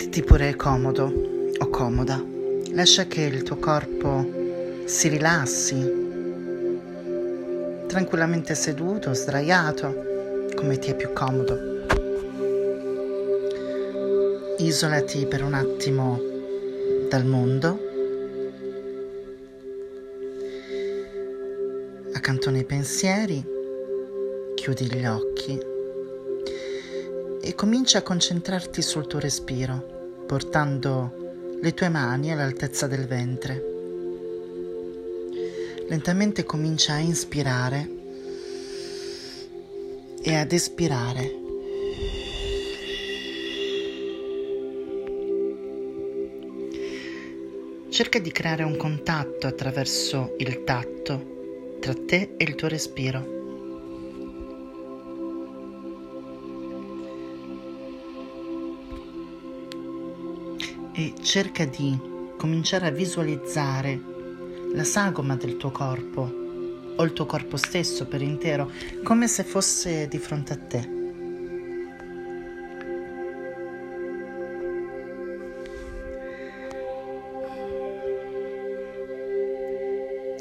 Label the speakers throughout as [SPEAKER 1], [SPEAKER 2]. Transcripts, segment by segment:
[SPEAKER 1] Mettiti pure comodo o comoda. Lascia che il tuo corpo si rilassi, tranquillamente seduto, sdraiato, come ti è più comodo. Isolati per un attimo dal mondo. Accantona i pensieri, chiudi gli occhi e comincia a concentrarti sul tuo respiro, portando le tue mani all'altezza del ventre. Lentamente comincia a inspirare e ad espirare. Cerca di creare un contatto attraverso il tatto tra te e il tuo respiro. E cerca di cominciare a visualizzare la sagoma del tuo corpo o il tuo corpo stesso per intero come se fosse di fronte a te.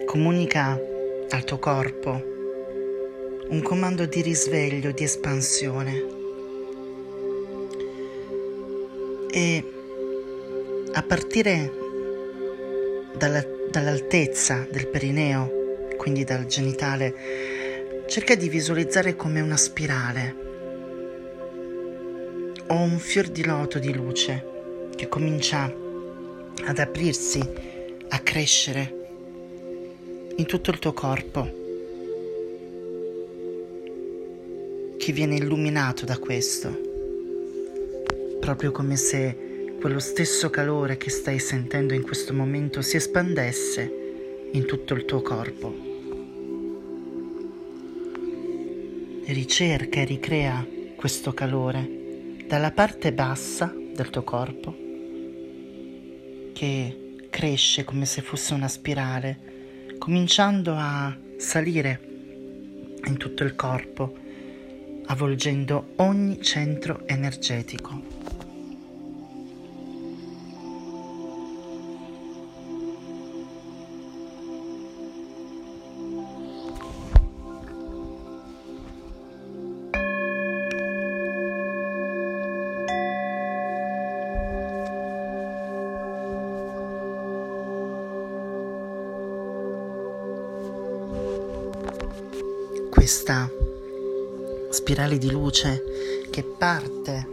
[SPEAKER 1] Comunica al tuo corpo un comando di risveglio, di espansione e a partire dalla, dall'altezza del perineo, quindi dal genitale, cerca di visualizzare come una spirale o un fior di loto di luce che comincia ad aprirsi, a crescere in tutto il tuo corpo, che viene illuminato da questo, proprio come se quello stesso calore che stai sentendo in questo momento si espandesse in tutto il tuo corpo. Ricerca e ricrea questo calore dalla parte bassa del tuo corpo che cresce come se fosse una spirale, cominciando a salire in tutto il corpo, avvolgendo ogni centro energetico. Questa spirale di luce che parte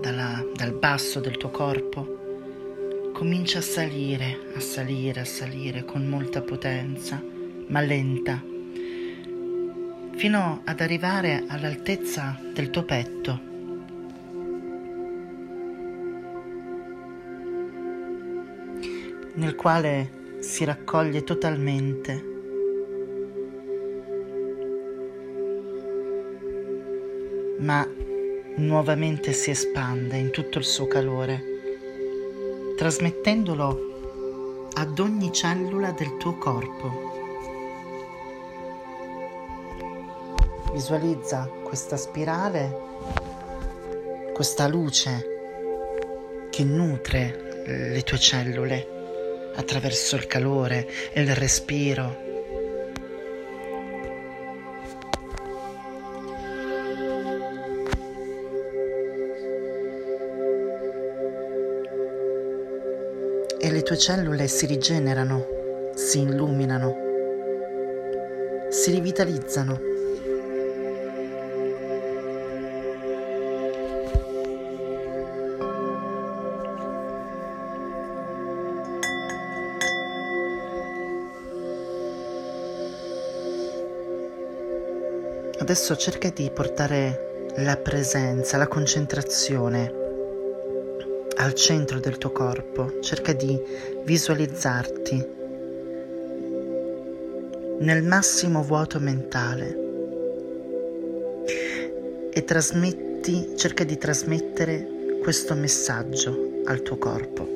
[SPEAKER 1] dalla, dal basso del tuo corpo comincia a salire, a salire, a salire con molta potenza, ma lenta, fino ad arrivare all'altezza del tuo petto. nel quale si raccoglie totalmente ma nuovamente si espande in tutto il suo calore, trasmettendolo ad ogni cellula del tuo corpo. Visualizza questa spirale, questa luce che nutre le tue cellule attraverso il calore e il respiro le tue cellule si rigenerano, si illuminano, si rivitalizzano. Adesso cerca di portare la presenza, la concentrazione al centro del tuo corpo, cerca di visualizzarti nel massimo vuoto mentale e trasmetti, cerca di trasmettere questo messaggio al tuo corpo.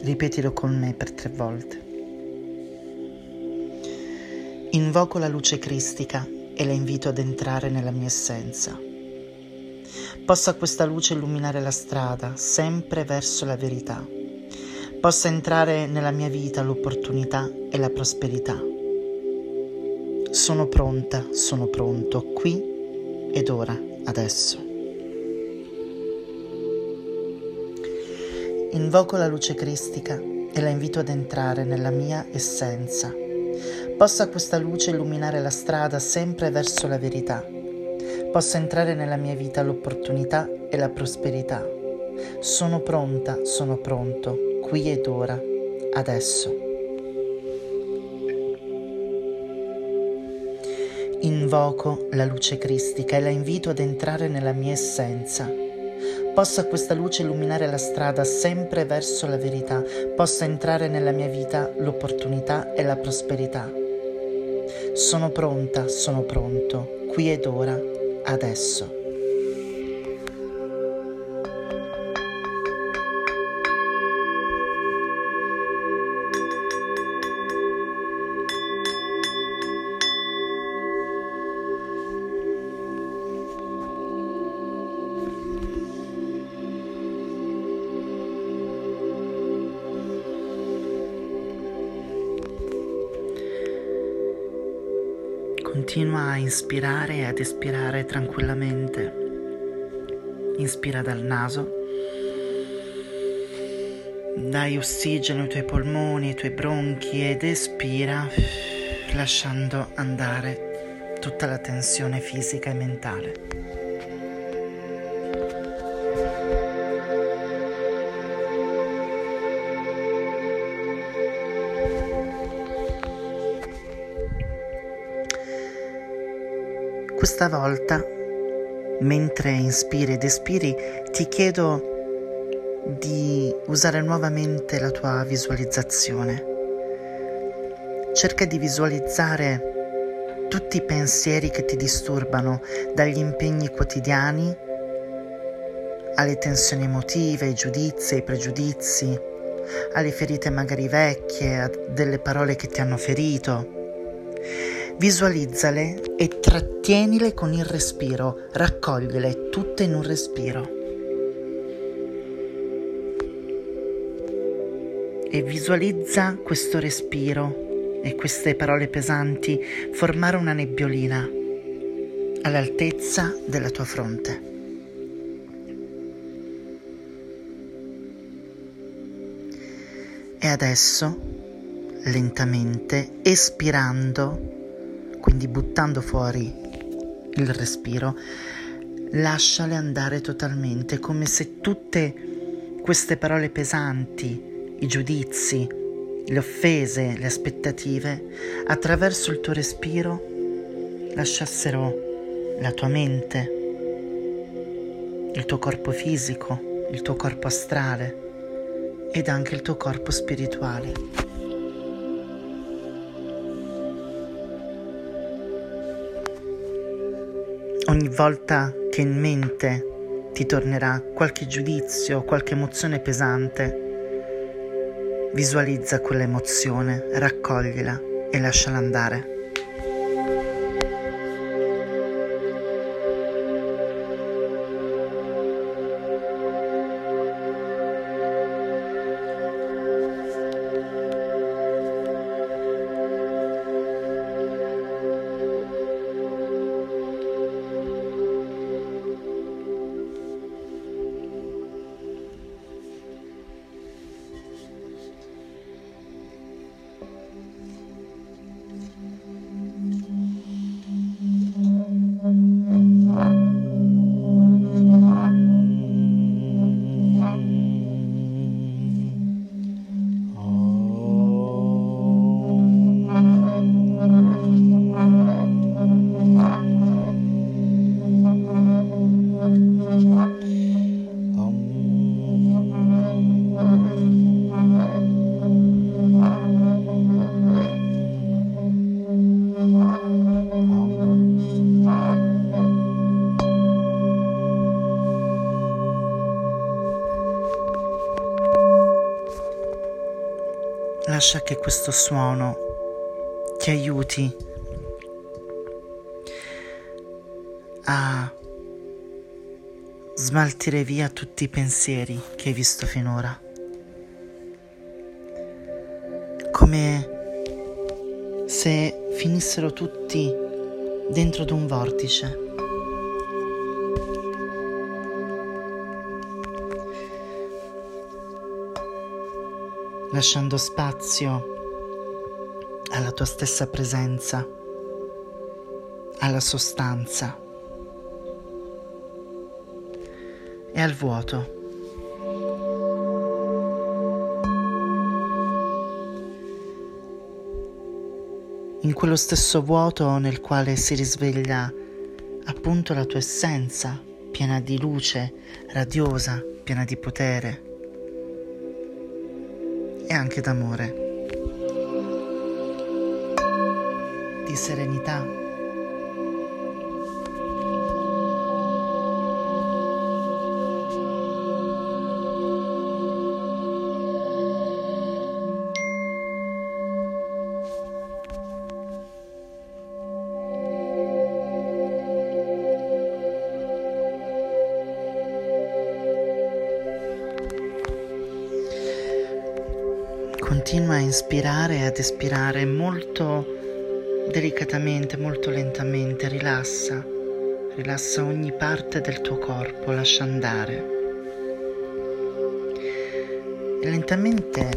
[SPEAKER 1] Ripetilo con me per tre volte. Invoco la luce cristica e la invito ad entrare nella mia essenza. Possa questa luce illuminare la strada sempre verso la verità. Possa entrare nella mia vita l'opportunità e la prosperità. Sono pronta, sono pronto, qui ed ora, adesso. Invoco la luce cristica e la invito ad entrare nella mia essenza. Possa questa luce illuminare la strada sempre verso la verità. Possa entrare nella mia vita l'opportunità e la prosperità. Sono pronta, sono pronto, qui ed ora, adesso. Invoco la luce cristica e la invito ad entrare nella mia essenza Possa questa luce illuminare la strada sempre verso la verità, possa entrare nella mia vita l'opportunità e la prosperità. Sono pronta, sono pronto, qui ed ora, adesso. Continua a inspirare e ad espirare tranquillamente. Inspira dal naso. Dai ossigeno ai tuoi polmoni, ai tuoi bronchi ed espira lasciando andare tutta la tensione fisica e mentale. Questa volta, mentre inspiri ed espiri, ti chiedo di usare nuovamente la tua visualizzazione. Cerca di visualizzare tutti i pensieri che ti disturbano, dagli impegni quotidiani alle tensioni emotive, ai giudizi, ai pregiudizi, alle ferite magari vecchie, a delle parole che ti hanno ferito Visualizzale e trattienile con il respiro, raccogliele tutte in un respiro. E visualizza questo respiro e queste parole pesanti formare una nebbiolina all'altezza della tua fronte. E adesso, lentamente, espirando, quindi buttando fuori il respiro, lasciale andare totalmente, come se tutte queste parole pesanti, i giudizi, le offese, le aspettative, attraverso il tuo respiro lasciassero la tua mente, il tuo corpo fisico, il tuo corpo astrale ed anche il tuo corpo spirituale. Ogni volta che in mente ti tornerà qualche giudizio, qualche emozione pesante, visualizza quell'emozione, raccoglila e lasciala andare. Lascia che questo suono ti aiuti a smaltire via tutti i pensieri che hai visto finora. Come se finissero tutti dentro ad un vortice. Lasciando spazio alla tua stessa presenza, alla sostanza e al vuoto. In quello stesso vuoto nel quale si risveglia appunto la tua essenza, piena di luce, radiosa, piena di potere e anche d'amore, di serenità. Continua a inspirare e ad espirare molto delicatamente, molto lentamente, rilassa, rilassa ogni parte del tuo corpo, lascia andare. E lentamente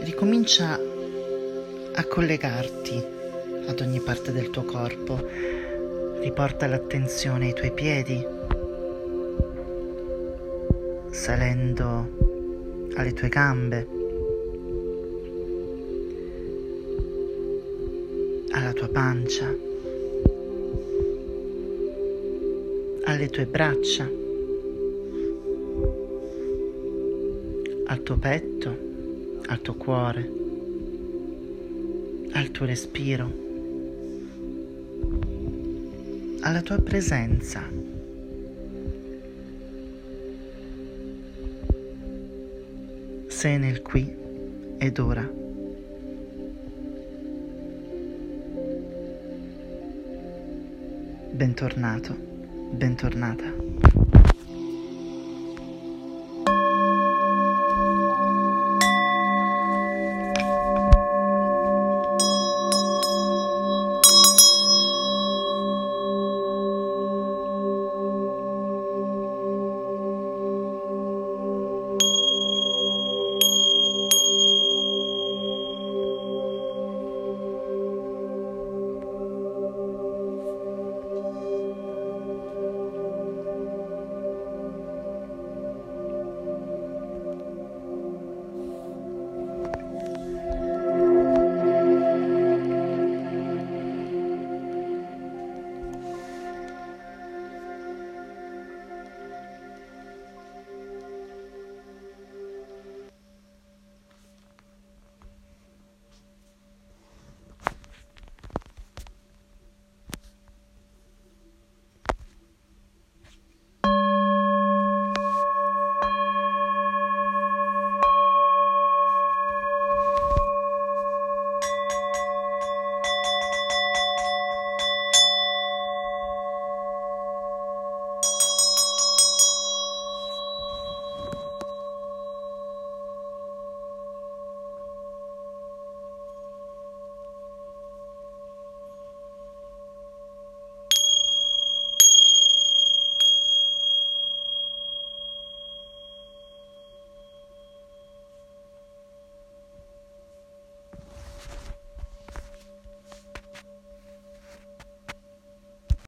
[SPEAKER 1] ricomincia a collegarti ad ogni parte del tuo corpo, riporta l'attenzione ai tuoi piedi, salendo alle tue gambe alla tua pancia, alle tue braccia, al tuo petto, al tuo cuore, al tuo respiro, alla tua presenza. Sei nel qui ed ora. Bentornato, bentornata.